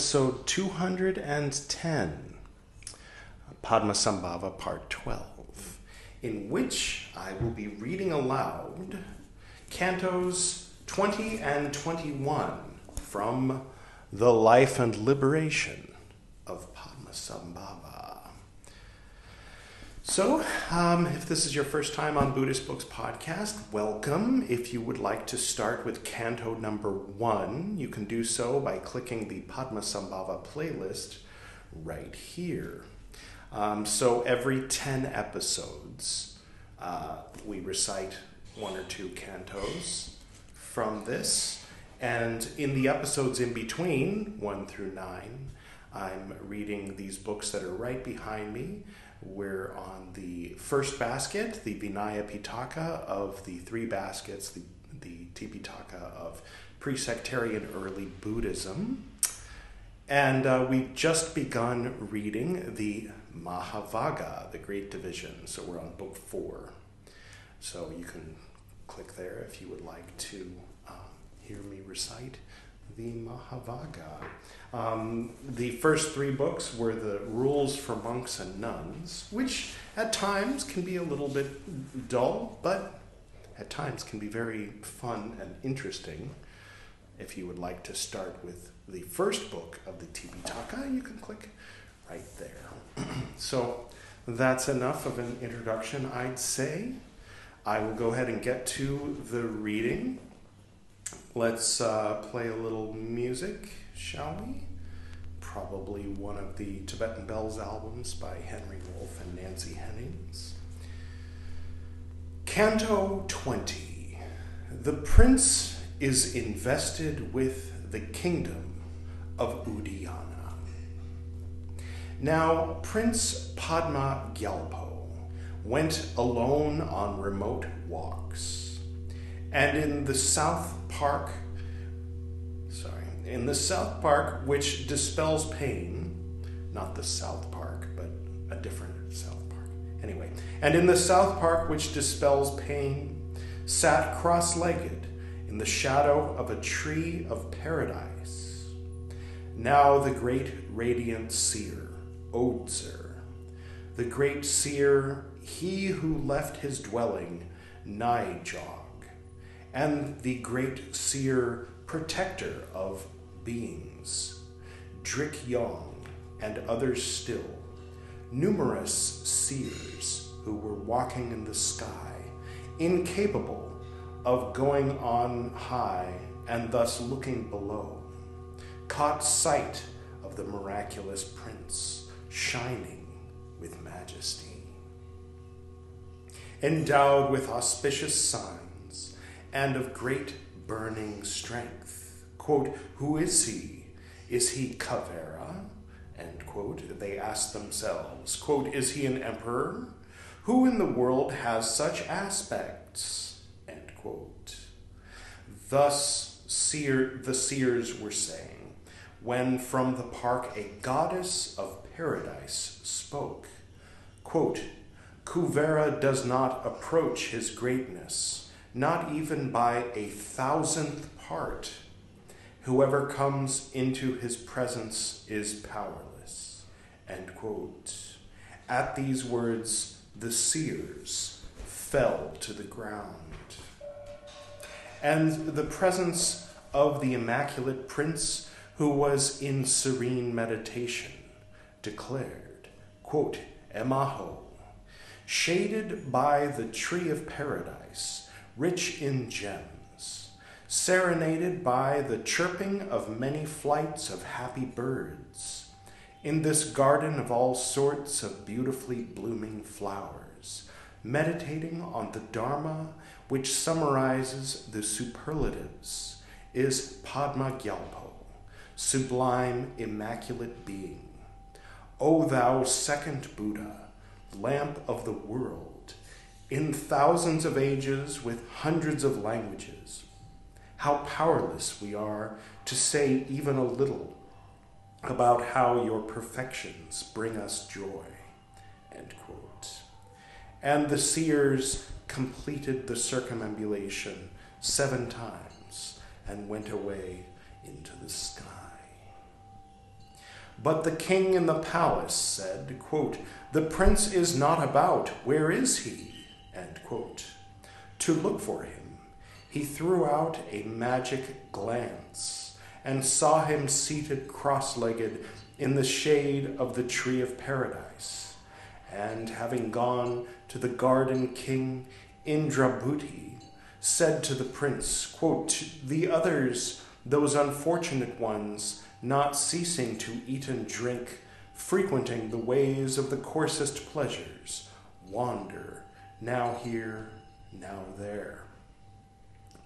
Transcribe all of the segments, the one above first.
episode 210, Padmasambhava Part 12, in which I will be reading aloud cantos 20 and 21 from The Life and Liberation of Padmasambhava. So, um, if this is your first time on Buddhist Books Podcast, welcome. If you would like to start with canto number one, you can do so by clicking the Padmasambhava playlist right here. Um, so, every 10 episodes, uh, we recite one or two cantos from this. And in the episodes in between, one through nine, I'm reading these books that are right behind me. We're on the first basket, the Vinaya Pitaka of the three baskets, the, the Tipitaka of pre sectarian early Buddhism. And uh, we've just begun reading the Mahavagga, the Great Division. So we're on book four. So you can click there if you would like to um, hear me recite the Mahavagga. Um, the first three books were the rules for monks and nuns, which at times can be a little bit dull, but at times can be very fun and interesting. If you would like to start with the first book of the Tipitaka, you can click right there. so that's enough of an introduction, I'd say. I will go ahead and get to the reading. Let's uh, play a little music, shall we? Probably one of the Tibetan Bells albums by Henry Wolff and Nancy Hennings. Canto 20 The Prince is invested with the kingdom of Udayana. Now, Prince Padma Gyalpo went alone on remote walks, and in the South Park, sorry, in the South Park which dispels pain, not the South Park, but a different South Park. Anyway, and in the South Park which dispels pain, sat cross legged in the shadow of a tree of paradise. Now the great radiant seer, Odzer, the great seer, he who left his dwelling, Nijog, and the great seer, protector of beings, Drik Yong, and others still, numerous seers who were walking in the sky, incapable of going on high and thus looking below, caught sight of the miraculous prince shining with majesty. Endowed with auspicious signs and of great burning strength. Quote, Who is he? Is he Kuvera? End quote. They asked themselves. Quote, Is he an emperor? Who in the world has such aspects? End quote. Thus seer, the seers were saying, when from the park a goddess of paradise spoke. Quote, Kuvera does not approach his greatness, not even by a thousandth part. Whoever comes into his presence is powerless. End quote. At these words, the seers fell to the ground. And the presence of the Immaculate Prince, who was in serene meditation, declared, quote, Emaho, shaded by the tree of paradise, rich in gems, serenaded by the chirping of many flights of happy birds, in this garden of all sorts of beautifully blooming flowers, meditating on the Dharma which summarizes the superlatives, is Padma Gyalpo, sublime, immaculate being. O thou second Buddha, lamp of the world, in thousands of ages with hundreds of languages, how powerless we are to say even a little about how your perfections bring us joy. And the seers completed the circumambulation seven times and went away into the sky. But the king in the palace said, quote, The prince is not about. Where is he? To look for him, he threw out a magic glance and saw him seated cross legged in the shade of the tree of paradise. And having gone to the garden king, Indrabhuti said to the prince, quote, The others, those unfortunate ones, not ceasing to eat and drink, frequenting the ways of the coarsest pleasures, wander, now here, now there.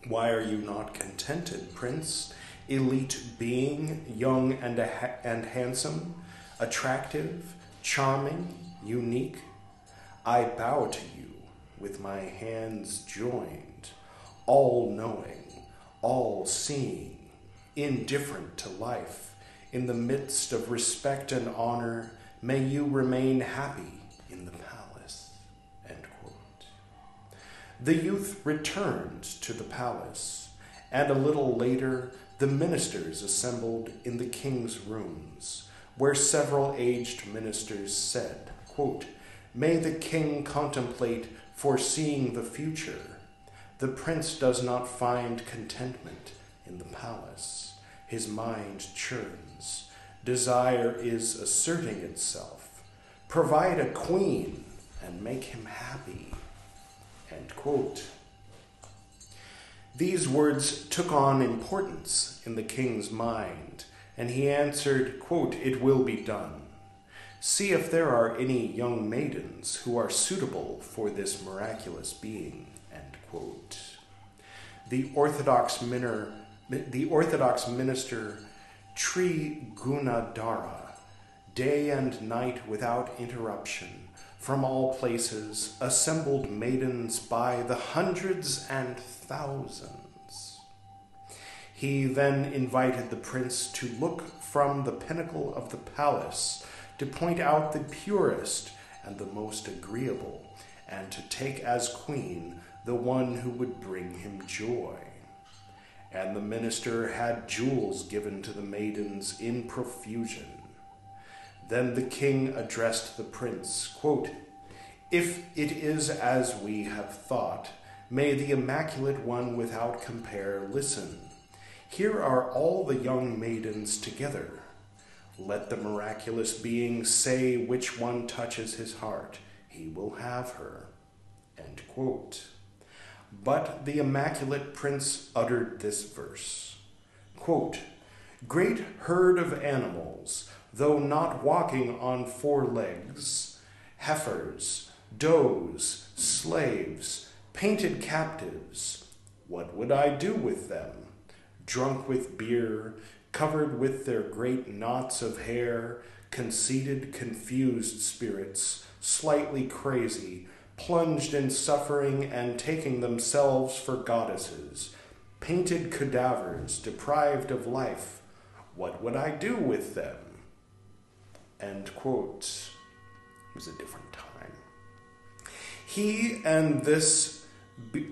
Why are you not contented, prince, elite being, young and, ha- and handsome, attractive, charming, unique? I bow to you with my hands joined, all knowing, all seeing, indifferent to life, in the midst of respect and honor, may you remain happy The youth returned to the palace, and a little later the ministers assembled in the king's rooms, where several aged ministers said, quote, May the king contemplate foreseeing the future. The prince does not find contentment in the palace. His mind churns. Desire is asserting itself. Provide a queen and make him happy. End quote. These words took on importance in the king's mind, and he answered, quote, It will be done. See if there are any young maidens who are suitable for this miraculous being. The Orthodox, minor, the Orthodox minister Tri Gunadhara, day and night without interruption, from all places, assembled maidens by the hundreds and thousands. He then invited the prince to look from the pinnacle of the palace to point out the purest and the most agreeable, and to take as queen the one who would bring him joy. And the minister had jewels given to the maidens in profusion. Then the king addressed the prince quote, If it is as we have thought, may the Immaculate One without compare listen. Here are all the young maidens together. Let the miraculous being say which one touches his heart. He will have her. But the Immaculate Prince uttered this verse quote, Great herd of animals, though not walking on four legs, heifers, does, slaves, painted captives, what would I do with them? Drunk with beer, covered with their great knots of hair, conceited, confused spirits, slightly crazy, plunged in suffering and taking themselves for goddesses, painted cadavers deprived of life. What would I do with them? End quote. It was a different time. He and this,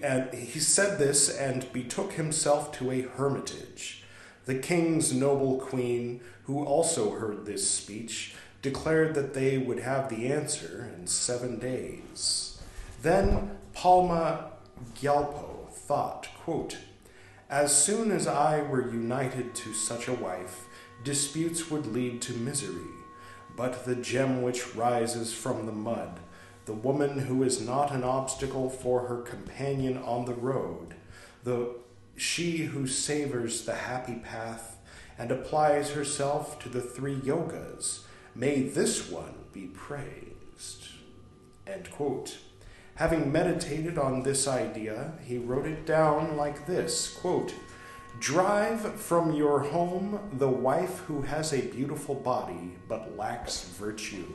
and he said this and betook himself to a hermitage the king's noble queen, who also heard this speech, declared that they would have the answer in seven days. Then Padma Gyalpo thought, quote, As soon as I were united to such a wife, disputes would lead to misery. But the gem which rises from the mud, the woman who is not an obstacle for her companion on the road, the she who savors the happy path and applies herself to the three yogas, may this one be praised. Having meditated on this idea, he wrote it down like this quote, Drive from your home the wife who has a beautiful body but lacks virtue.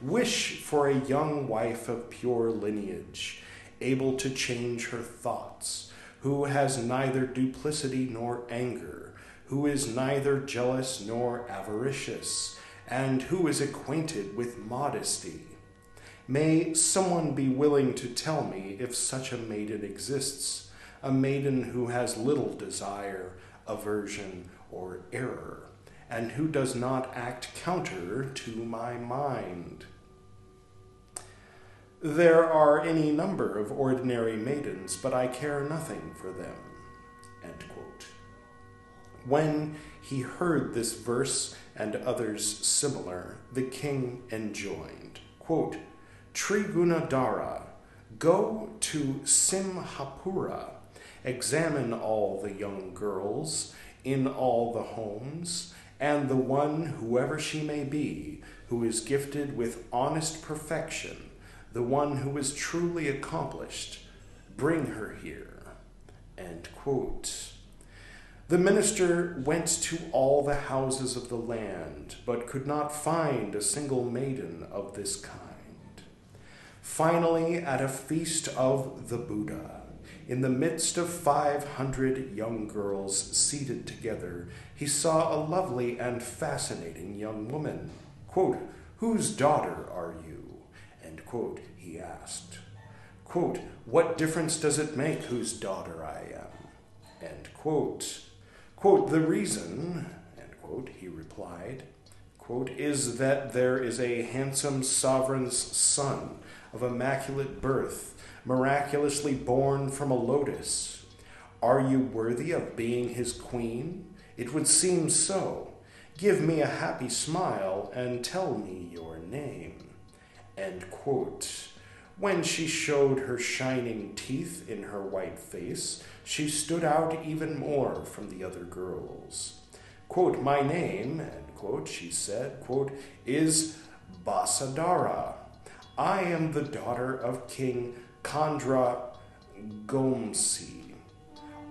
Wish for a young wife of pure lineage, able to change her thoughts who has neither duplicity nor anger, who is neither jealous nor avaricious, and who is acquainted with modesty. May someone be willing to tell me if such a maiden exists? A maiden who has little desire, aversion, or error, and who does not act counter to my mind. There are any number of ordinary maidens, but I care nothing for them. When he heard this verse and others similar, the king enjoined, quote, Trigunadara, go to Simhapura, examine all the young girls in all the homes, and the one, whoever she may be, who is gifted with honest perfection, the one who is truly accomplished, bring her here. End quote. The minister went to all the houses of the land, but could not find a single maiden of this kind. Finally, at a feast of the Buddha, in the midst of five hundred young girls seated together, he saw a lovely and fascinating young woman. Quote, Whose daughter are you? End quote, he asked. Quote, What difference does it make whose daughter I am? End quote. Quote, the reason, end quote, he replied, quote, is that there is a handsome sovereign's son of immaculate birth, miraculously born from a lotus. Are you worthy of being his queen? It would seem so. Give me a happy smile and tell me your name. End quote. When she showed her shining teeth in her white face, she stood out even more from the other girls. Quote, My name, end quote, she said, quote, is Basadara. I am the daughter of King Kandra Gomsi.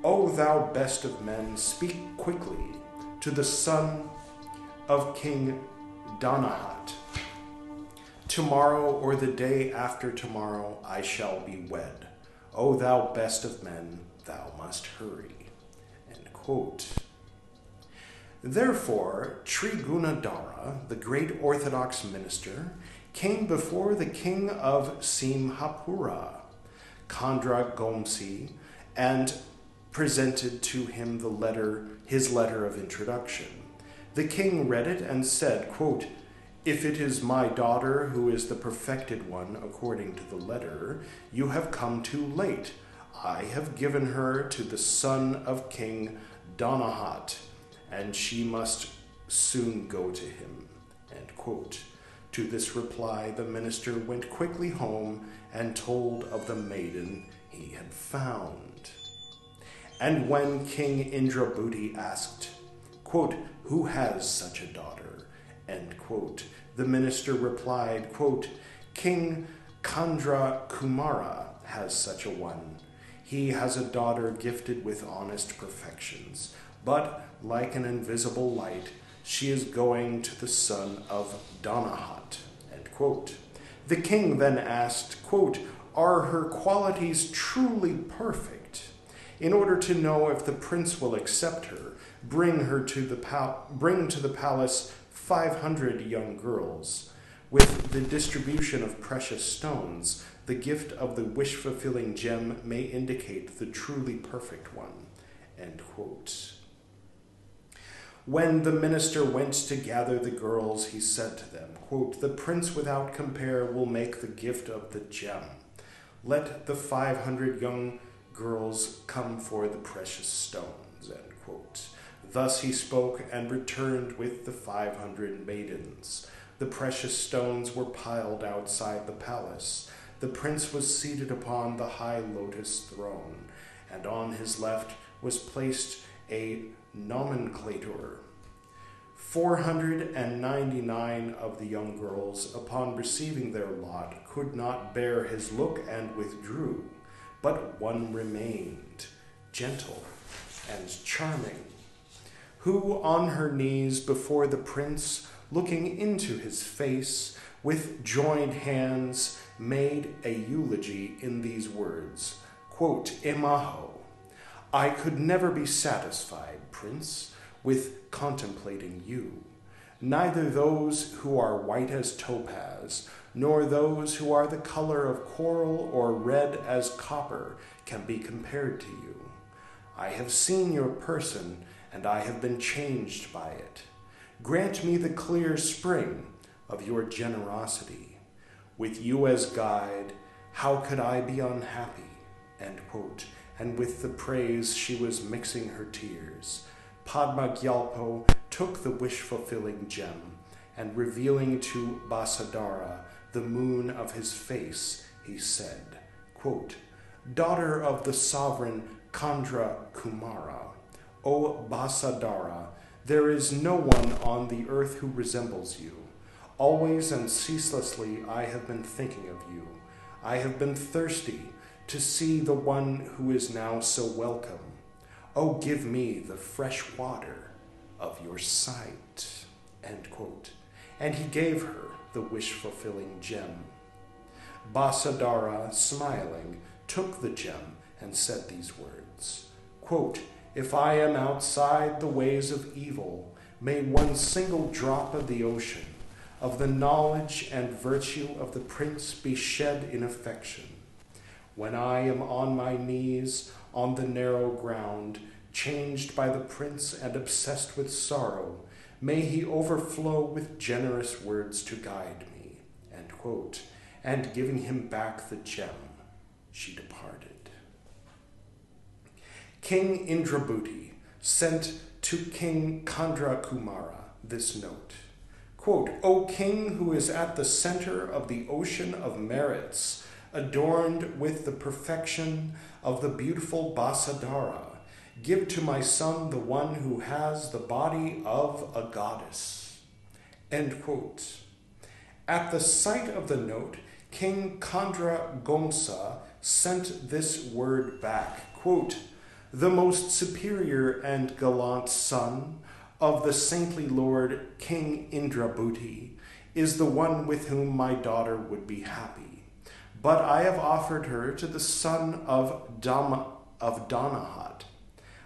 O thou best of men, speak quickly to the son of King Danahat. Tomorrow or the day after tomorrow I shall be wed. O thou best of men, thou must hurry. Therefore, Trigunadara, the great Orthodox minister, came before the king of Simhapura, Kandra Gomsi, and presented to him the letter, his letter of introduction. The king read it and said, quote, if it is my daughter who is the perfected one according to the letter, you have come too late. I have given her to the son of King Donahat, and she must soon go to him. To this reply, the minister went quickly home and told of the maiden he had found. And when King Indrabhuti asked, quote, Who has such a daughter? End quote. The minister replied, quote, King Kandra Kumara has such a one. He has a daughter gifted with honest perfections, but like an invisible light, she is going to the son of Danahat. End quote. The king then asked, quote, Are her qualities truly perfect? In order to know if the prince will accept her, bring her to the pal- bring to the palace 500 young girls. With the distribution of precious stones, the gift of the wish fulfilling gem may indicate the truly perfect one. When the minister went to gather the girls, he said to them, quote, The prince without compare will make the gift of the gem. Let the 500 young girls come for the precious stones. Thus he spoke and returned with the five hundred maidens. The precious stones were piled outside the palace. The prince was seated upon the high lotus throne, and on his left was placed a nomenclator. Four hundred and ninety nine of the young girls, upon receiving their lot, could not bear his look and withdrew, but one remained, gentle and charming who on her knees before the prince, looking into his face, with joined hands, made a eulogy in these words quote, Emaho, I could never be satisfied, prince, with contemplating you. neither those who are white as topaz, nor those who are the color of coral or red as copper can be compared to you. I have seen your person, and I have been changed by it. Grant me the clear spring of your generosity. With you as guide, how could I be unhappy? End quote. And with the praise she was mixing her tears. Padma Gyalpo took the wish fulfilling gem, and revealing to Basadara the moon of his face, he said, quote, Daughter of the sovereign Chandra Kumara, O Basadara, there is no one on the earth who resembles you. Always and ceaselessly I have been thinking of you. I have been thirsty to see the one who is now so welcome. Oh, give me the fresh water of your sight. End quote. And he gave her the wish fulfilling gem. Basadara, smiling, took the gem and said these words quote, If I am outside the ways of evil, may one single drop of the ocean, of the knowledge and virtue of the prince, be shed in affection. When I am on my knees on the narrow ground, changed by the prince and obsessed with sorrow, may he overflow with generous words to guide me. Quote. And giving him back the gem, she departed. King Indrabhuti sent to King Kumara this note quote, O king who is at the center of the ocean of merits, adorned with the perfection of the beautiful Basadara, give to my son the one who has the body of a goddess. At the sight of the note, King Chandra Gomsa sent this word back, quote, the most superior and gallant son of the saintly lord King Indrabhuti is the one with whom my daughter would be happy. But I have offered her to the son of Dama, of Danahat.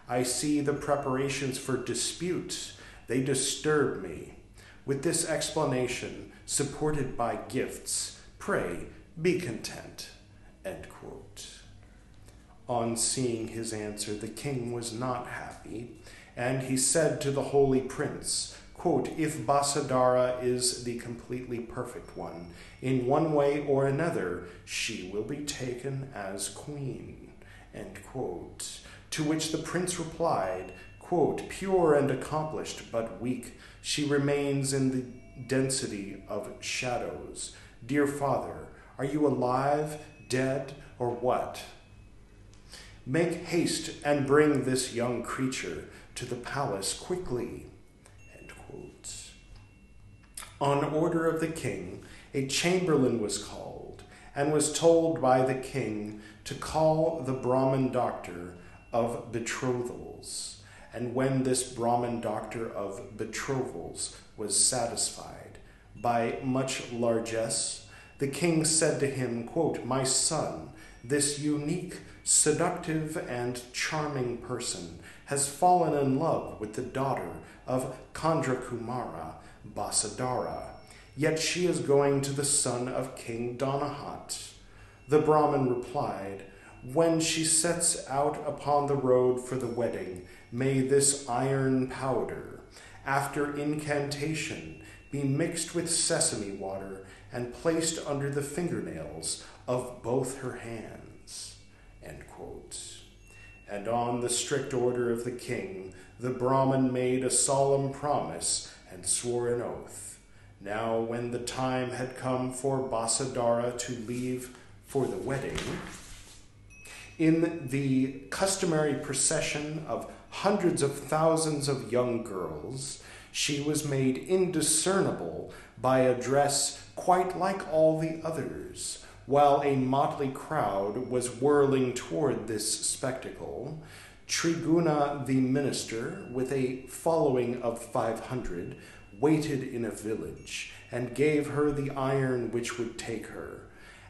I see the preparations for disputes. They disturb me. With this explanation, supported by gifts, pray, be content. On seeing his answer, the king was not happy, and he said to the holy prince, quote, If Basadara is the completely perfect one, in one way or another, she will be taken as queen. End quote. To which the prince replied, quote, Pure and accomplished, but weak, she remains in the density of shadows. Dear father, are you alive, dead, or what? Make haste and bring this young creature to the palace quickly. On order of the king, a chamberlain was called and was told by the king to call the Brahmin doctor of betrothals. And when this Brahmin doctor of betrothals was satisfied by much largesse, the king said to him, quote, My son, this unique seductive and charming person has fallen in love with the daughter of Kumara, Basadara, yet she is going to the son of King Donahat. The Brahmin replied, When she sets out upon the road for the wedding, may this iron powder, after incantation, be mixed with sesame water and placed under the fingernails of both her hands. And on the strict order of the king, the Brahmin made a solemn promise and swore an oath. Now, when the time had come for Basadara to leave for the wedding, in the customary procession of hundreds of thousands of young girls, she was made indiscernible by a dress quite like all the others while a motley crowd was whirling toward this spectacle, Triguna the minister, with a following of 500, waited in a village and gave her the iron which would take her.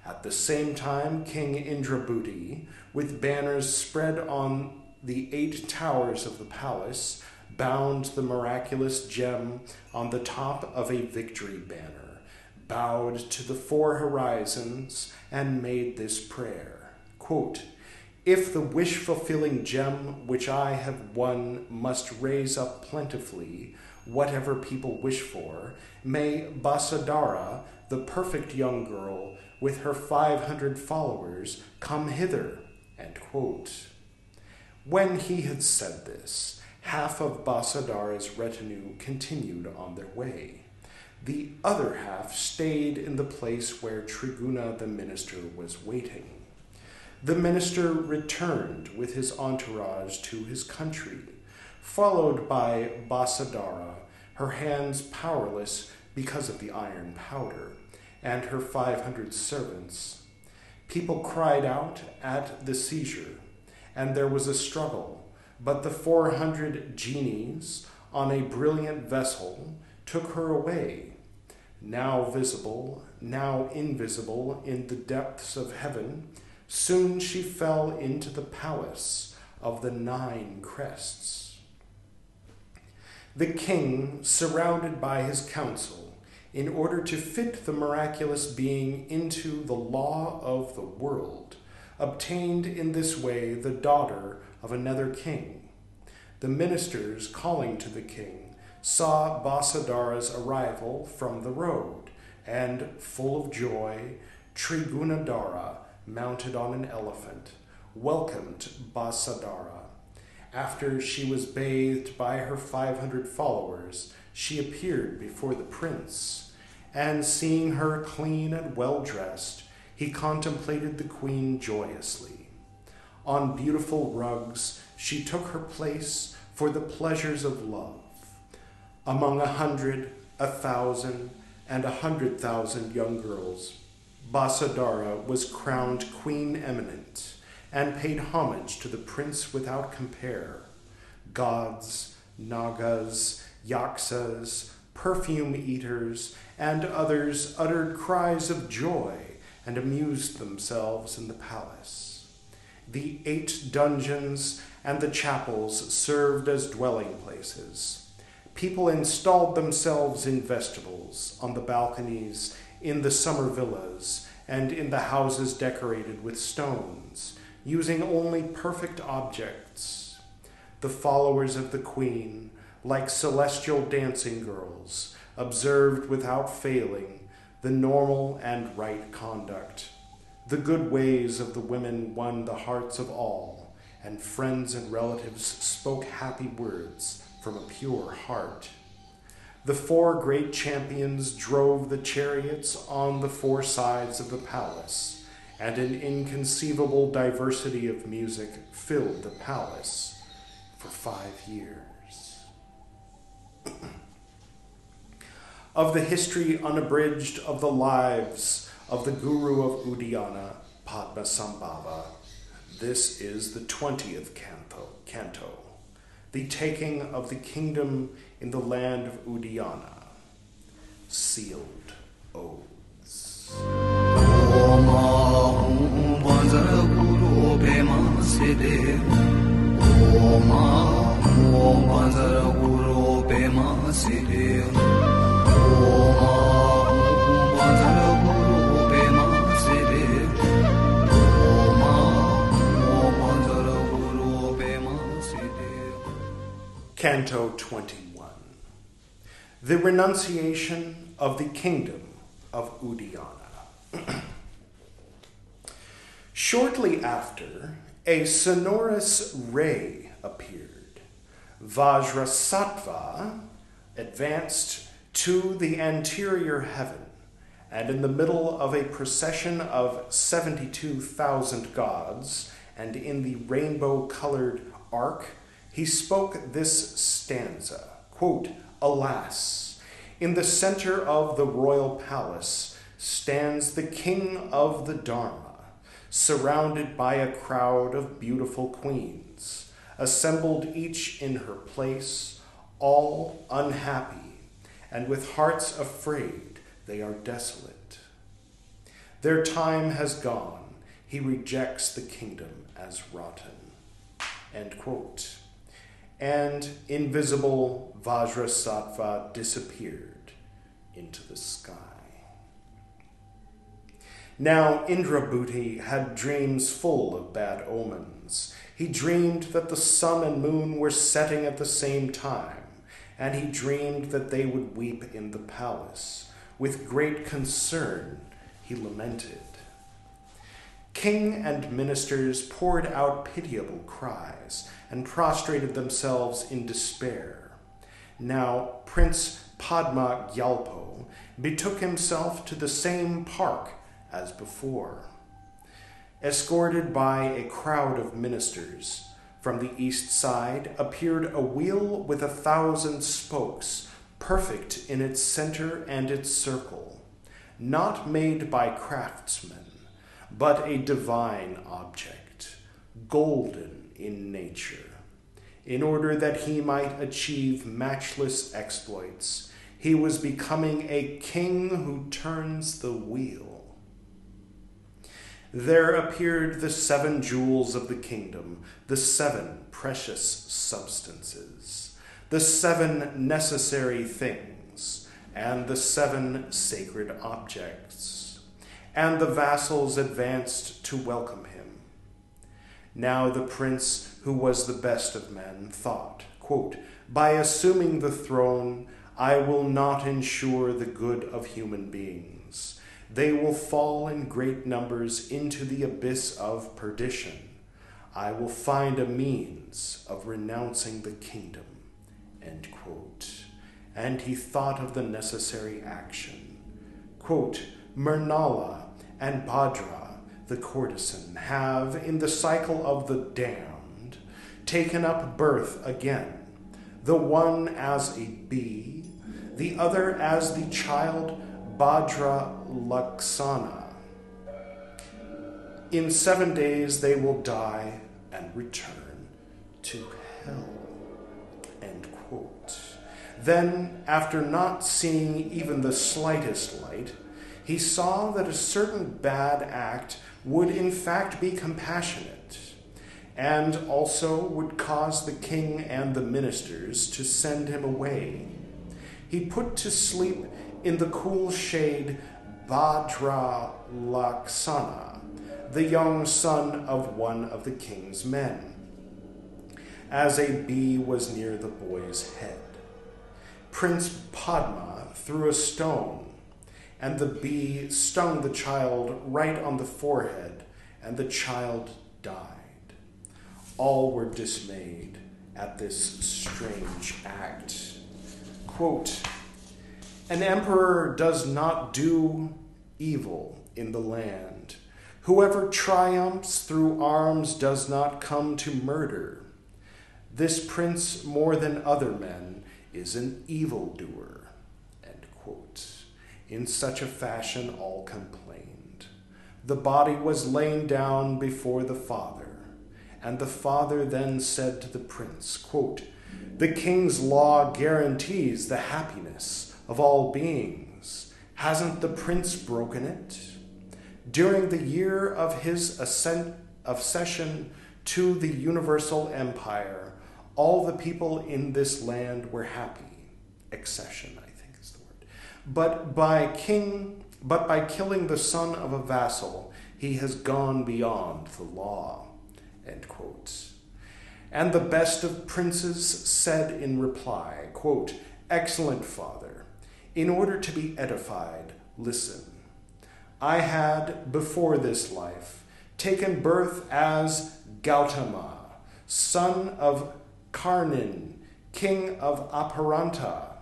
At the same time, King Indrabhuti, with banners spread on the eight towers of the palace, bound the miraculous gem on the top of a victory banner, bowed to the four horizons, and made this prayer quote, If the wish fulfilling gem which I have won must raise up plentifully whatever people wish for, may Basadara, the perfect young girl, with her five hundred followers, come hither. When he had said this, half of Basadara's retinue continued on their way. The other half stayed in the place where Triguna the minister was waiting. The minister returned with his entourage to his country, followed by Basadara, her hands powerless because of the iron powder, and her five hundred servants. People cried out at the seizure, and there was a struggle but the four hundred genies on a brilliant vessel took her away, now visible, now invisible in the depths of heaven. Soon she fell into the palace of the nine crests. The king, surrounded by his council, in order to fit the miraculous being into the law of the world, obtained in this way the daughter of another king. The ministers, calling to the king, saw Basadara's arrival from the road, and, full of joy, Trigunadara, mounted on an elephant, welcomed Basadara. After she was bathed by her five hundred followers, she appeared before the prince, and seeing her clean and well dressed, he contemplated the queen joyously. On beautiful rugs, she took her place for the pleasures of love. Among a hundred, a thousand, and a hundred thousand young girls, Basadara was crowned Queen Eminent and paid homage to the prince without compare. Gods, Nagas, Yaksas, perfume eaters, and others uttered cries of joy and amused themselves in the palace. The eight dungeons and the chapels served as dwelling places. People installed themselves in vestibules, on the balconies, in the summer villas, and in the houses decorated with stones, using only perfect objects. The followers of the queen, like celestial dancing girls, observed without failing the normal and right conduct the good ways of the women won the hearts of all, and friends and relatives spoke happy words from a pure heart. The four great champions drove the chariots on the four sides of the palace, and an inconceivable diversity of music filled the palace for five years. of the history unabridged of the lives of the Guru of Udayana, Padmasambhava. This is the 20th canto, canto, the taking of the kingdom in the land of Udayana. Sealed oaths. Canto 21 The Renunciation of the Kingdom of Udayana. Shortly after, a sonorous ray appeared. Vajrasattva advanced to the anterior heaven, and in the middle of a procession of 72,000 gods, and in the rainbow colored ark he spoke this stanza quote, Alas, in the center of the royal palace stands the king of the Dharma, surrounded by a crowd of beautiful queens, assembled each in her place, all unhappy, and with hearts afraid they are desolate. Their time has gone. He rejects the kingdom as rotten. End quote. and invisible Vajrasattva disappeared into the sky. Now Indrabhuti had dreams full of bad omens. He dreamed that the sun and moon were setting at the same time, and he dreamed that they would weep in the palace. With great concern, he lamented. King and ministers poured out pitiable cries and prostrated themselves in despair. Now Prince Padma Gyalpo betook himself to the same park as before. Escorted by a crowd of ministers, from the east side appeared a wheel with a thousand spokes, perfect in its center and its circle, not made by craftsmen, but a divine object, golden in nature, in order that he might achieve matchless exploits. He was becoming a king who turns the wheel there appeared the seven jewels of the kingdom, the seven precious substances, the seven necessary things, and the seven sacred objects. And the vassals advanced to welcome him. Now the prince, who was the best of men, thought, quote, By assuming the throne, I will not ensure the good of human beings they will fall in great numbers into the abyss of perdition. I will find a means of renouncing the kingdom. And he thought of the necessary action. Quote, and Bhadra, the courtesan, have, in the cycle of the damned, taken up birth again, the one as a bee, the other as the child Bhadra Laksana. In seven days they will die and return to hell. End quote. Then, after not seeing even the slightest light, he saw that a certain bad act would in fact be compassionate, and also would cause the king and the ministers to send him away. He put to sleep in the cool shade Bhadra Laksana, the young son of one of the king's men, as a bee was near the boy's head. Prince Padma threw a stone, and the bee stung the child right on the forehead, and the child died. All were dismayed at this strange act. Quote, an emperor does not do evil in the land. Whoever triumphs through arms does not come to murder. This prince, more than other men, is an evildoer. In such a fashion, all complained. The body was laid down before the father, and the father then said to the prince, quote, The king's law guarantees the happiness of all beings. Hasn't the prince broken it? During the year of his ascent, accession to the universal empire, all the people in this land were happy. Accession, I think is the word. But by king, but by killing the son of a vassal, he has gone beyond the law. And the best of princes said in reply, quote, Excellent father, in order to be edified, listen. I had, before this life, taken birth as Gautama, son of Karnin, king of Aparanta.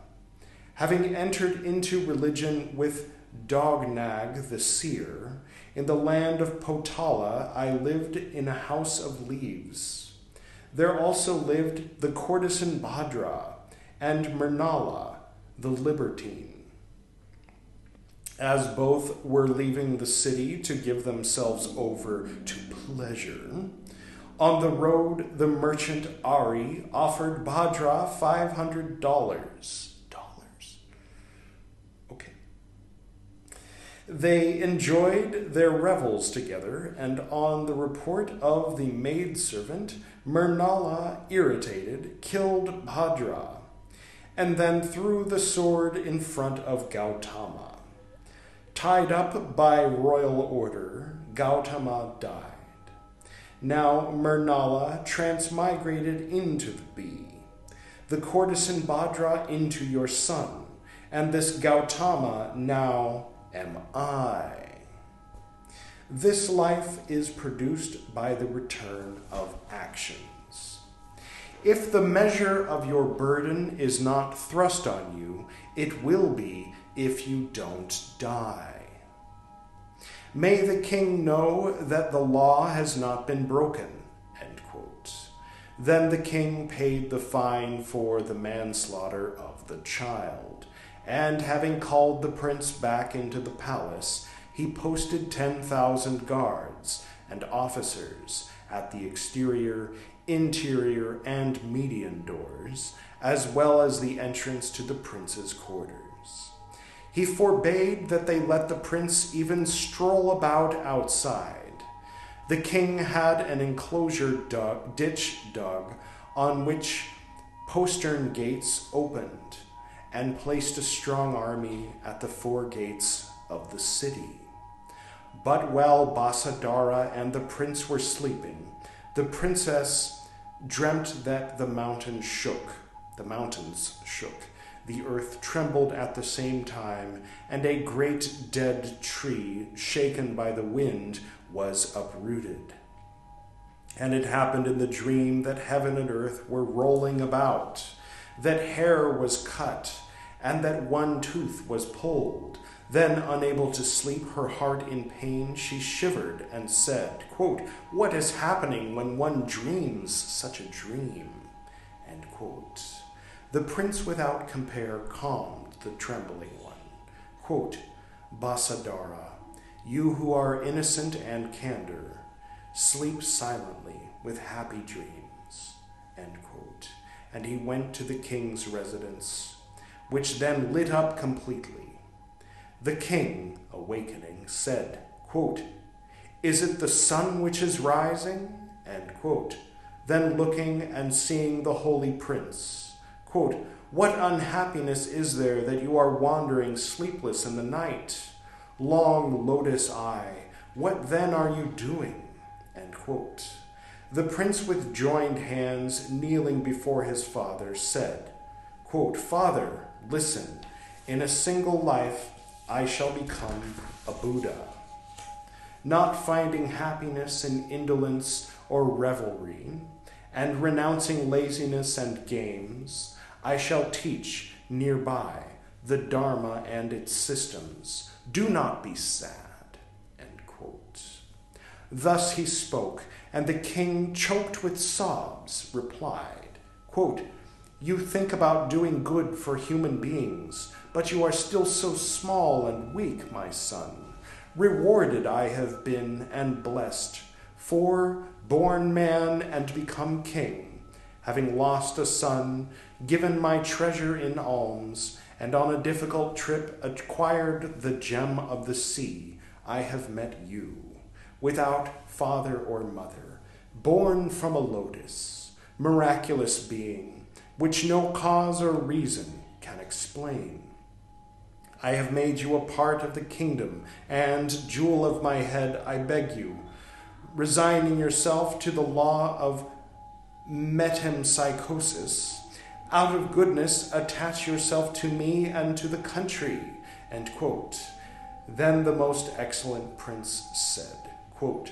Having entered into religion with Dognag the seer, in the land of Potala, I lived in a house of leaves. There also lived the courtesan Bhadra and Mernala, the libertine. As both were leaving the city to give themselves over to pleasure, on the road the merchant Ari offered Bhadra $500. They enjoyed their revels together, and on the report of the maidservant, Mernala, irritated, killed Bhadra and then threw the sword in front of Gautama. Tied up by royal order, Gautama died. Now Mernala transmigrated into the bee, the courtesan Bhadra into your son, and this Gautama now am I. This life is produced by the return of actions. If the measure of your burden is not thrust on you, it will be if you don't die. May the king know that the law has not been broken. Then the king paid the fine for the manslaughter of the child, and having called the prince back into the palace, he posted 10,000 guards and officers at the exterior, interior, and median doors, as well as the entrance to the prince's quarters. He forbade that they let the prince even stroll about outside. The king had an enclosure dug, ditch dug on which postern gates opened and placed a strong army at the four gates of the city. But while Basadara and the prince were sleeping, the princess dreamt that the mountain shook, the mountains shook, the earth trembled at the same time, and a great dead tree, shaken by the wind, was uprooted. And it happened in the dream that heaven and earth were rolling about, that hair was cut, and that one tooth was pulled then, unable to sleep, her heart in pain, she shivered and said, quote, What is happening when one dreams such a dream? The prince without compare calmed the trembling one. Quote, Basadara, you who are innocent and candor, sleep silently with happy dreams. And he went to the king's residence, which then lit up completely the king, awakening, said, quote, Is it the sun which is rising? Then looking and seeing the holy prince, quote, What unhappiness is there that you are wandering sleepless in the night? Long lotus eye, what then are you doing? The prince, with joined hands, kneeling before his father, said, quote, Father, listen, in a single life I shall become a Buddha. Not finding happiness in indolence or revelry, and renouncing laziness and games, I shall teach nearby the Dharma and its systems. Do not be sad. Thus he spoke, and the king, choked with sobs, replied, quote, You think about doing good for human beings but you are still so small and weak, my son. Rewarded I have been and blessed, for born man and become king, having lost a son, given my treasure in alms, and on a difficult trip acquired the gem of the sea, I have met you, without father or mother, born from a lotus, miraculous being, which no cause or reason can explain. I have made you a part of the kingdom, and, jewel of my head, I beg you, resigning yourself to the law of metempsychosis, out of goodness attach yourself to me and to the country. Then the most excellent prince said, quote,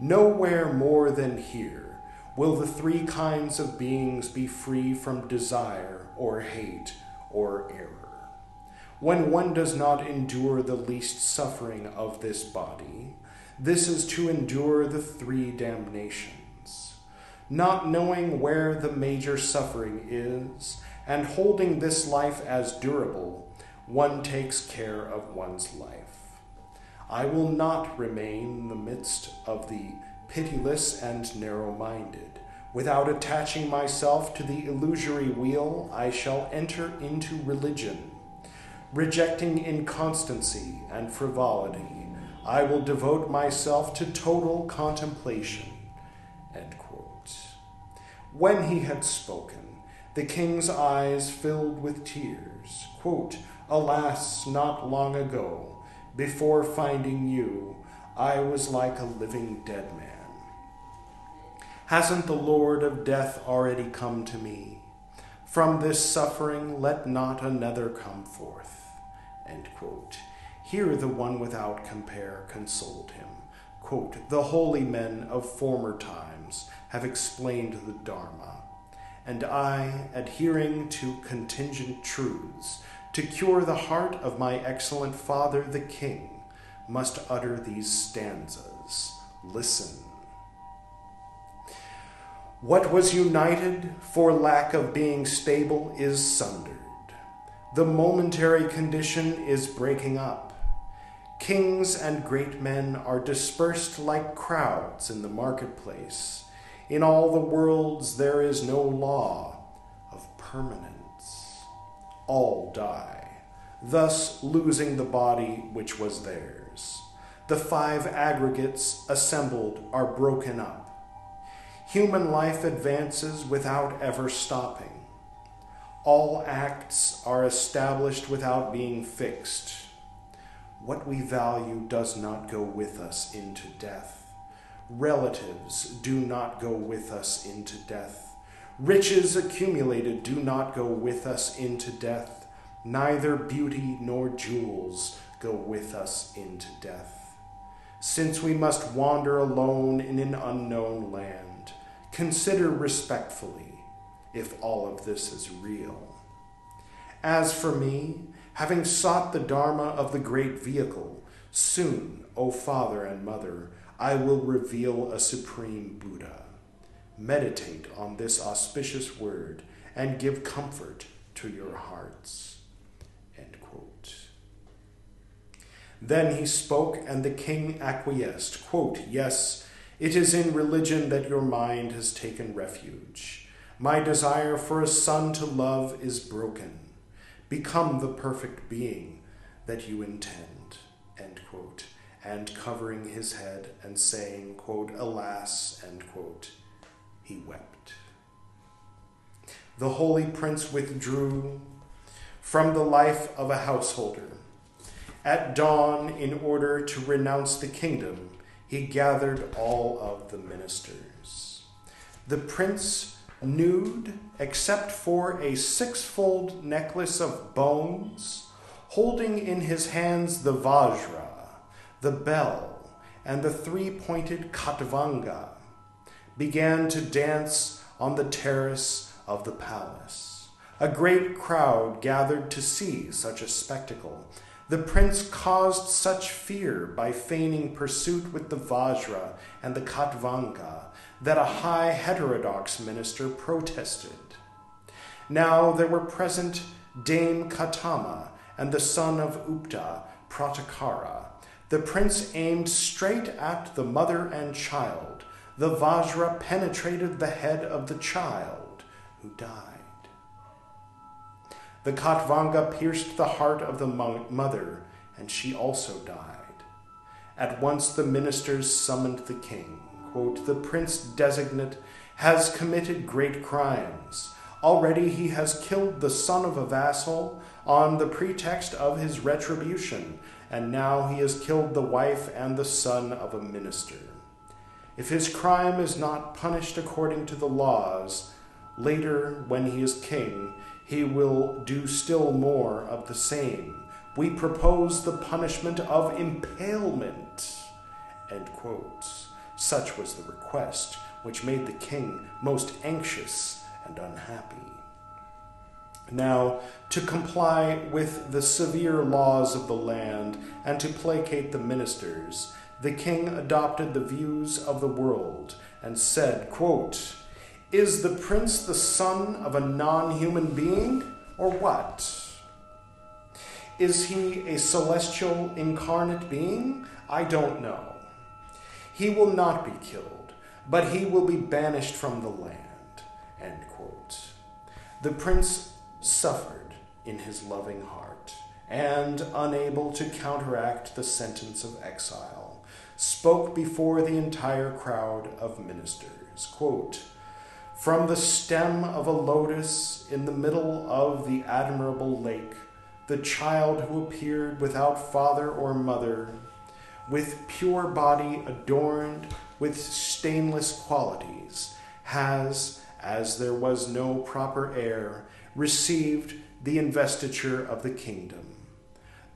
Nowhere more than here will the three kinds of beings be free from desire or hate or error when one does not endure the least suffering of this body, this is to endure the three damnations. Not knowing where the major suffering is, and holding this life as durable, one takes care of one's life. I will not remain in the midst of the pitiless and narrow minded. Without attaching myself to the illusory wheel, I shall enter into religion Rejecting inconstancy and frivolity, I will devote myself to total contemplation. When he had spoken, the king's eyes filled with tears. Quote, Alas, not long ago, before finding you, I was like a living dead man. Hasn't the Lord of death already come to me? From this suffering let not another come forth. Here the one without compare consoled him. Quote, the holy men of former times have explained the Dharma, and I, adhering to contingent truths, to cure the heart of my excellent father the king, must utter these stanzas. Listen. What was united for lack of being stable is sundered. The momentary condition is breaking up. Kings and great men are dispersed like crowds in the marketplace. In all the worlds there is no law of permanence. All die, thus losing the body which was theirs. The five aggregates assembled are broken up. Human life advances without ever stopping. All acts are established without being fixed what we value does not go with us into death. Relatives do not go with us into death. Riches accumulated do not go with us into death. Neither beauty nor jewels go with us into death. Since we must wander alone in an unknown land, consider respectfully if all of this is real. As for me, having sought the Dharma of the great vehicle, soon, O Father and Mother, I will reveal a supreme Buddha. Meditate on this auspicious word and give comfort to your hearts. Then he spoke, and the king acquiesced. Quote, yes, it is in religion that your mind has taken refuge. My desire for a son to love is broken become the perfect being that you intend, and covering his head and saying, quote, alas, end quote, he wept. The holy prince withdrew from the life of a householder. At dawn, in order to renounce the kingdom, he gathered all of the ministers. The prince nude except for a sixfold necklace of bones, holding in his hands the vajra, the bell, and the three pointed khatvanga, began to dance on the terrace of the palace. A great crowd gathered to see such a spectacle. The prince caused such fear by feigning pursuit with the vajra and the khatvanga that a high heterodox minister protested. Now there were present Dame Katama and the son of Upta, Pratakara. The prince aimed straight at the mother and child. The Vajra penetrated the head of the child, who died. The Khatvanga pierced the heart of the mother, and she also died. At once the ministers summoned the king quote, the prince designate has committed great crimes. Already he has killed the son of a vassal on the pretext of his retribution, and now he has killed the wife and the son of a minister. If his crime is not punished according to the laws, later, when he is king, he will do still more of the same. We propose the punishment of impalement. End. Such was the request, which made the king most anxious and unhappy. Now, to comply with the severe laws of the land and to placate the ministers, the king adopted the views of the world and said, quote, Is the prince the son of a non human being, or what? Is he a celestial incarnate being? I don't know. He will not be killed, but he will be banished from the land. End quote. The prince suffered in his loving heart, and, unable to counteract the sentence of exile, spoke before the entire crowd of ministers. Quote, from the stem of a lotus in the middle of the admirable lake, the child who appeared without father or mother, with pure body adorned with stainless qualities, has, as there was no proper heir, received the investiture of the kingdom.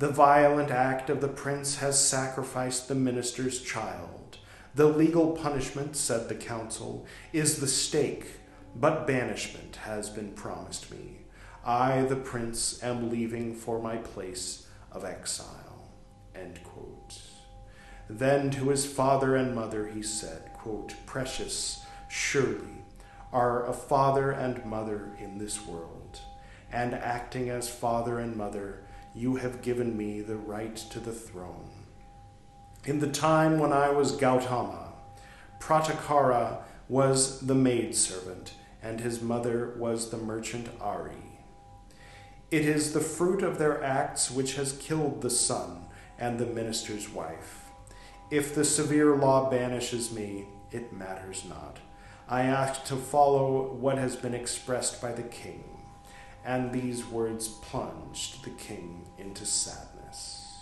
The violent act of the prince has sacrificed the minister's child. The legal punishment, said the council, is the stake, but banishment has been promised me. I, the prince, am leaving for my place of exile. Then to his father and mother he said, quote, Precious, surely, are a father and mother in this world, and acting as father and mother, you have given me the right to the throne. In the time when I was Gautama, Pratakara was the maidservant, and his mother was the merchant Ari. It is the fruit of their acts which has killed the son and the minister's wife. If the severe law banishes me, it matters not. I ask to follow what has been expressed by the king. And these words plunged the king into sadness.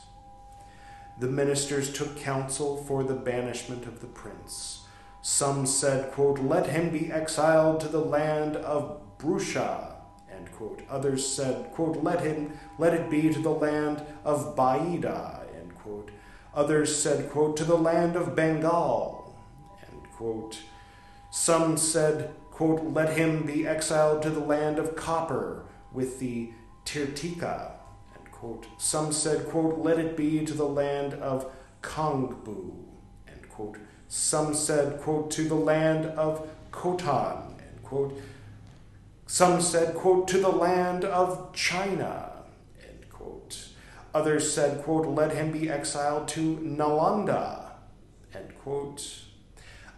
The ministers took counsel for the banishment of the prince. Some said, quote, Let him be exiled to the land of Brusha. End quote. Others said, quote, Let him let it be to the land of Baida. End quote. Others said, quote, to the land of Bengal, end quote. Some said, quote, let him be exiled to the land of copper with the Tirtika, quote. Some said, quote, let it be to the land of Kongbu. Some said, quote, to the land of Khotan. Some said, quote, to the land of China, Others said, quote, let him be exiled to Nalanda, end quote.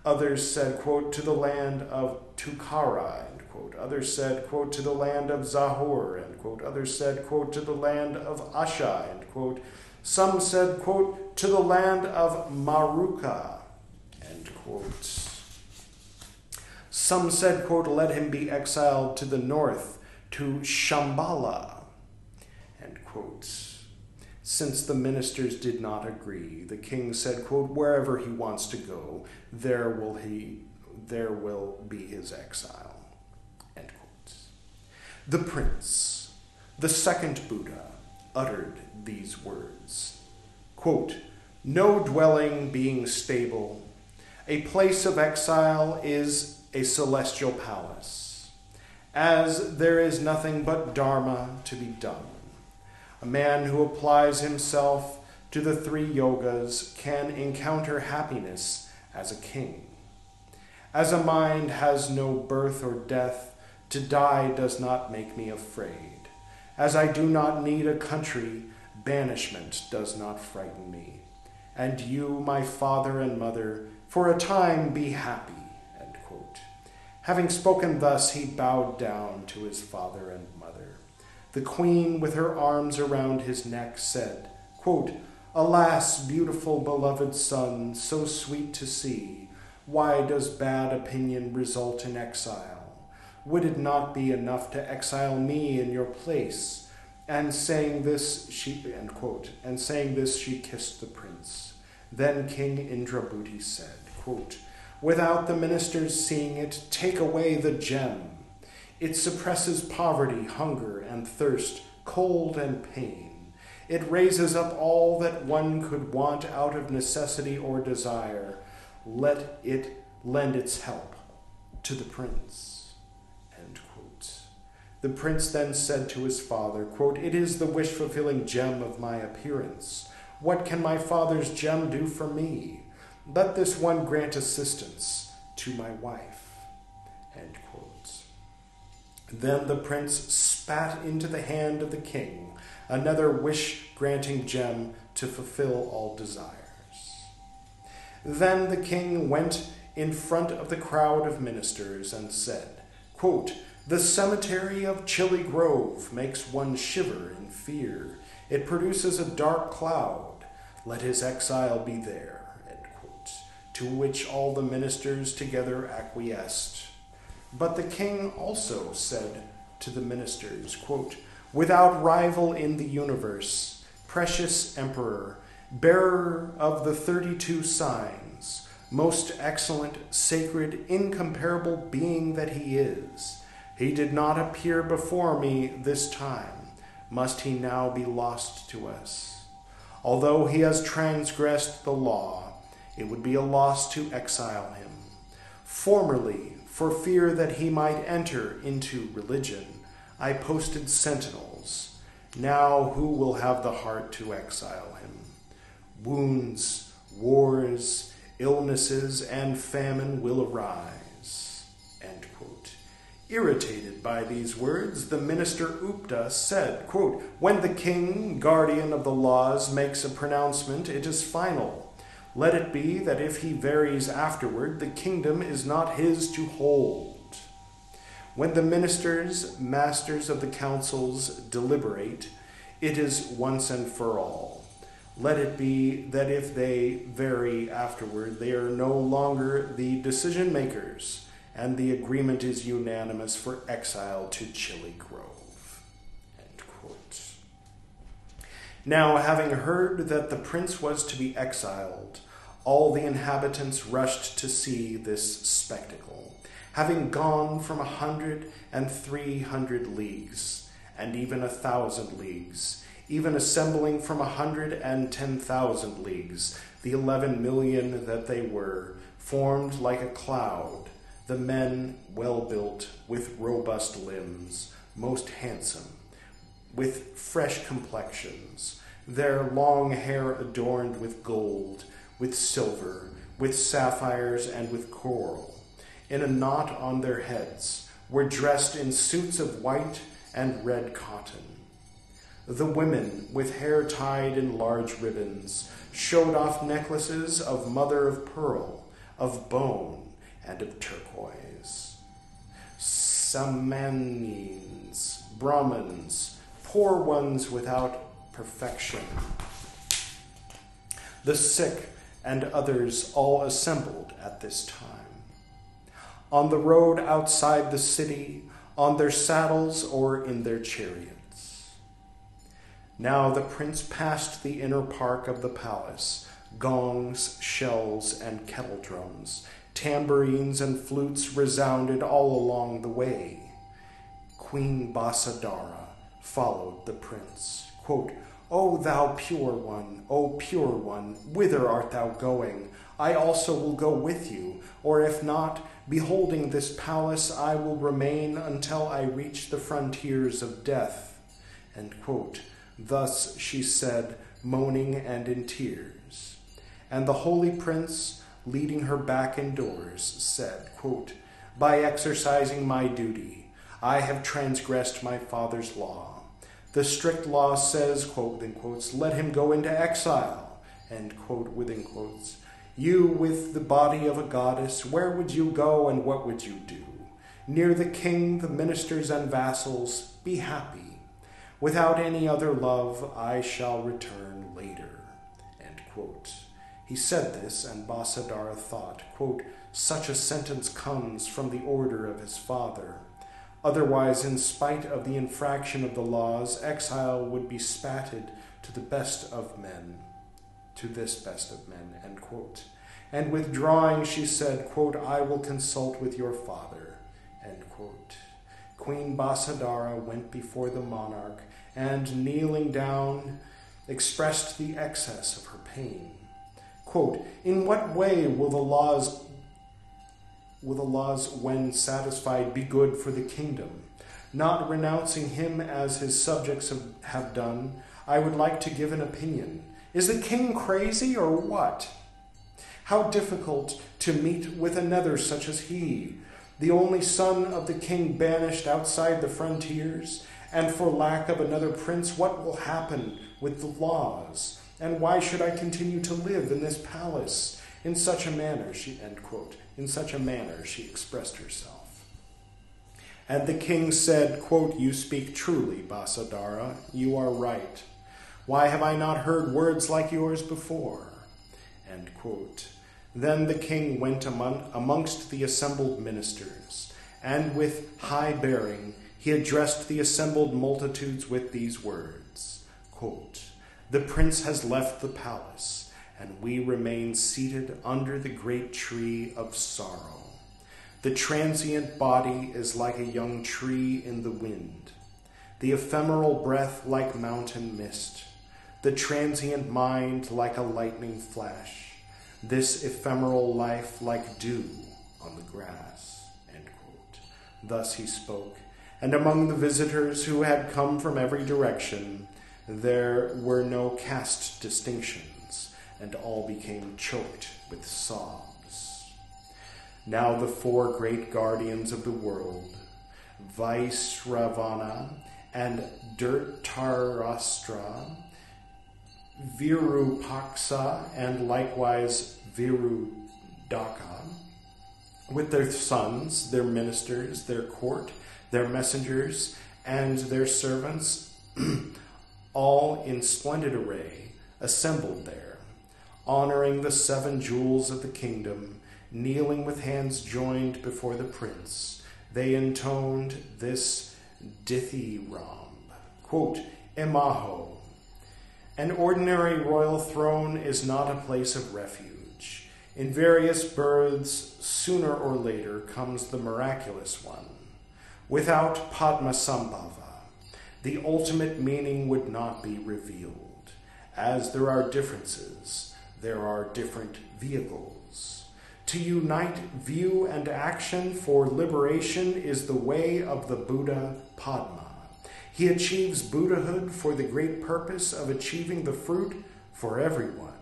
Others said, quote, to the land of Tukhara, end Others said, quote, to the land of Zahor, end quote. Others said, quote, to the land of Asha, end quote. Some said, quote, to the land of Maruka, end quote. Some said, quote, let him be exiled to the north, to Shambhala, end quote. Since the ministers did not agree, the king said, quote, Wherever he wants to go, there will he there will be his exile. The prince, the second Buddha, uttered these words. Quote, no dwelling being stable, a place of exile is a celestial palace, as there is nothing but Dharma to be done. A man who applies himself to the three yogas can encounter happiness as a king. As a mind has no birth or death, to die does not make me afraid. As I do not need a country, banishment does not frighten me. And you, my father and mother, for a time be happy. Having spoken thus, he bowed down to his father and mother. the queen, with her arms around his neck, said, quote, Alas, beautiful beloved son, so sweet to see, why does bad opinion result in exile? Would it not be enough to exile me in your place? And saying this, she end quote, and saying this, she kissed the prince. Then King Indrabhuti said, quote, Without the ministers seeing it, take away the gem it suppresses poverty, hunger, and thirst, cold and pain. It raises up all that one could want out of necessity or desire. Let it lend its help to the prince. The prince then said to his father, quote, It is the wish fulfilling gem of my appearance. What can my father's gem do for me? Let this one grant assistance to my wife. Then the prince spat into the hand of the king another wish granting gem to fulfill all desires. Then the king went in front of the crowd of ministers and said, quote, The cemetery of Chilly Grove makes one shiver in fear. It produces a dark cloud. Let his exile be there. To which all the ministers together acquiesced. But the king also said to the ministers, quote, Without rival in the universe, precious emperor, bearer of the thirty two signs, most excellent, sacred, incomparable being that he is, he did not appear before me this time. Must he now be lost to us? Although he has transgressed the law, it would be a loss to exile him. Formerly, for fear that he might enter into religion, I posted sentinels. Now, who will have the heart to exile him? Wounds, wars, illnesses, and famine will arise. Irritated by these words, the minister Upta said, quote, When the king, guardian of the laws, makes a pronouncement, it is final. Let it be that if he varies afterward, the kingdom is not his to hold. When the ministers, masters of the councils, deliberate, it is once and for all. Let it be that if they vary afterward, they are no longer the decision makers and the agreement is unanimous for exile to Chilly Grove. Now, having heard that the prince was to be exiled, all the inhabitants rushed to see this spectacle, having gone from a hundred and three hundred leagues, and even a thousand leagues, even assembling from a hundred and ten thousand leagues, the eleven million that they were, formed like a cloud the men well built, with robust limbs, most handsome, with fresh complexions, their long hair adorned with gold, with silver, with sapphires, and with coral, in a knot on their heads, were dressed in suits of white and red cotton. The women, with hair tied in large ribbons, showed off necklaces of mother of pearl, of bone, and of turquoise. Samanins, Brahmins, poor ones without perfection. The sick and others all assembled at this time. On the road outside the city, on their saddles or in their chariots. Now the prince passed the inner park of the palace, gongs, shells, and kettle drums Tambourines and flutes resounded all along the way. Queen Basadara followed the prince. Quote, O thou pure one, O pure one, whither art thou going? I also will go with you, or if not, beholding this palace, I will remain until I reach the frontiers of death. Thus she said, moaning and in tears. And the holy prince, leading her back indoors, said, quote, By exercising my duty, I have transgressed my father's law. The strict law says, quote, within quotes, let him go into exile, end quote, within quotes. You, with the body of a goddess, where would you go and what would you do? Near the king, the ministers, and vassals, be happy. Without any other love, I shall return later. End quote. He said this, and Basadara thought, quote, Such a sentence comes from the order of his father. Otherwise, in spite of the infraction of the laws, exile would be spatted to the best of men, to this best of men, end quote. And withdrawing, she said, quote, I will consult with your father, end quote. Queen Basadara went before the monarch and, kneeling down, expressed the excess of her pain. Quote, In what way will the laws will the laws, when satisfied, be good for the kingdom? Not renouncing him as his subjects have done, I would like to give an opinion. Is the king crazy or what? How difficult to meet with another such as he, the only son of the king banished outside the frontiers, and for lack of another prince, what will happen with the laws? And why should I continue to live in this palace? In such a manner, she end quote, in such a manner she expressed herself. And the king said, quote, You speak truly, Basadara, you are right. Why have I not heard words like yours before? End quote. Then the king went among, amongst the assembled ministers and with high bearing he addressed the assembled multitudes with these words quote, The prince has left the palace, and we remain seated under the great tree of sorrow. The transient body is like a young tree in the wind, the ephemeral breath like mountain mist, the transient mind like a lightning flash, this ephemeral life like dew on the grass. Thus he spoke and among the visitors who had come from every direction, there were no caste distinctions, and all became choked with sobs. Now the four great guardians of the world, Vaisravana and Dhritarashtra, Virupaksa, and likewise Virudaka, with their sons, their ministers, their court, their messengers, and their servants, all in splendid array, assembled there, honoring the seven jewels of the kingdom, kneeling with hands joined before the prince. They intoned this dithyramb, quote, Emaho. An ordinary royal throne is not a place of refuge. In various births, sooner or later, comes the miraculous one. Without Padmasambhava, the ultimate meaning would not be revealed. As there are differences, there are different vehicles. To unite view and action for liberation is the way of the Buddha Padma. He achieves Buddhahood for the great purpose of achieving the fruit for everyone.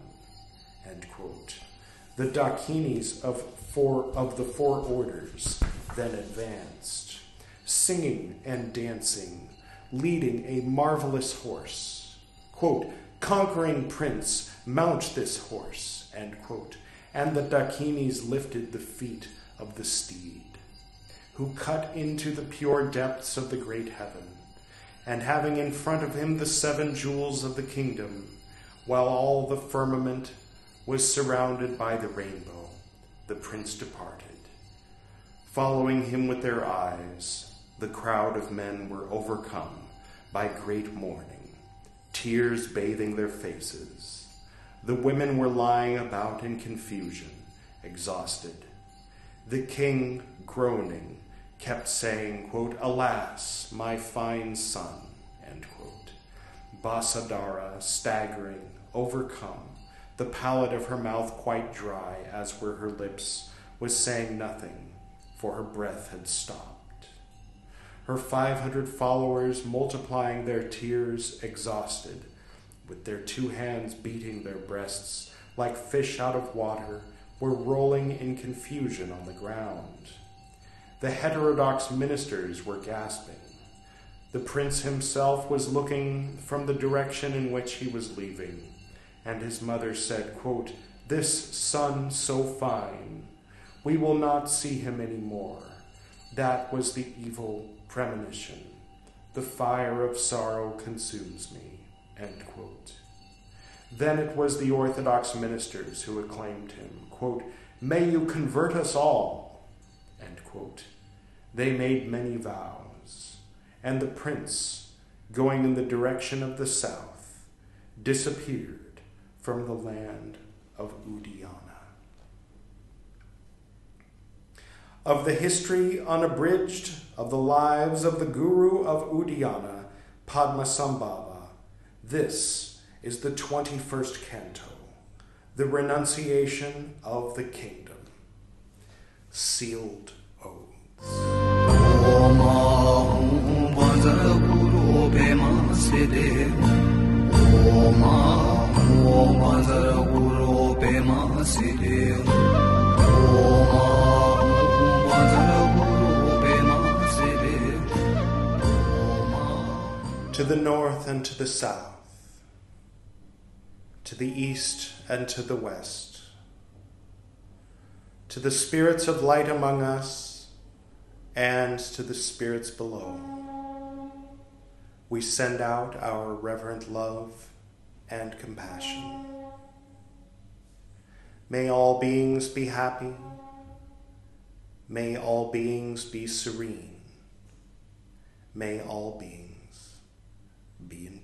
The Dakinis of, four, of the four orders then advanced singing and dancing, leading a marvelous horse. Quote, Conquering prince, mount this horse, end quote. And the Dakinis lifted the feet of the steed, who cut into the pure depths of the great heaven, and having in front of him the seven jewels of the kingdom, while all the firmament was surrounded by the rainbow, the prince departed. Following him with their eyes, the crowd of men were overcome by great mourning, tears bathing their faces. The women were lying about in confusion, exhausted. The king, groaning, kept saying, quote, Alas, my fine son, end quote. Basadara, staggering, overcome, the palate of her mouth quite dry, as were her lips, was saying nothing, for her breath had stopped her 500 followers multiplying their tears, exhausted, with their two hands beating their breasts like fish out of water, were rolling in confusion on the ground. The heterodox ministers were gasping. The prince himself was looking from the direction in which he was leaving, and his mother said, quote, This son so fine, we will not see him any more. That was the evil premonition. The fire of sorrow consumes me. Then it was the Orthodox ministers who acclaimed him, quote, May you convert us all. They made many vows, and the prince, going in the direction of the south, disappeared from the land of Udiyana. Of the history unabridged of the lives of the Guru of Udiyana, Padmasambhava. This is the 21st canto, the renunciation of the kingdom. Sealed oaths. To the north and to the south, to the east and to the west, to the spirits of light among us and to the spirits below. We send out our reverent love and compassion. May all beings be happy. May all beings be serene. May all beings be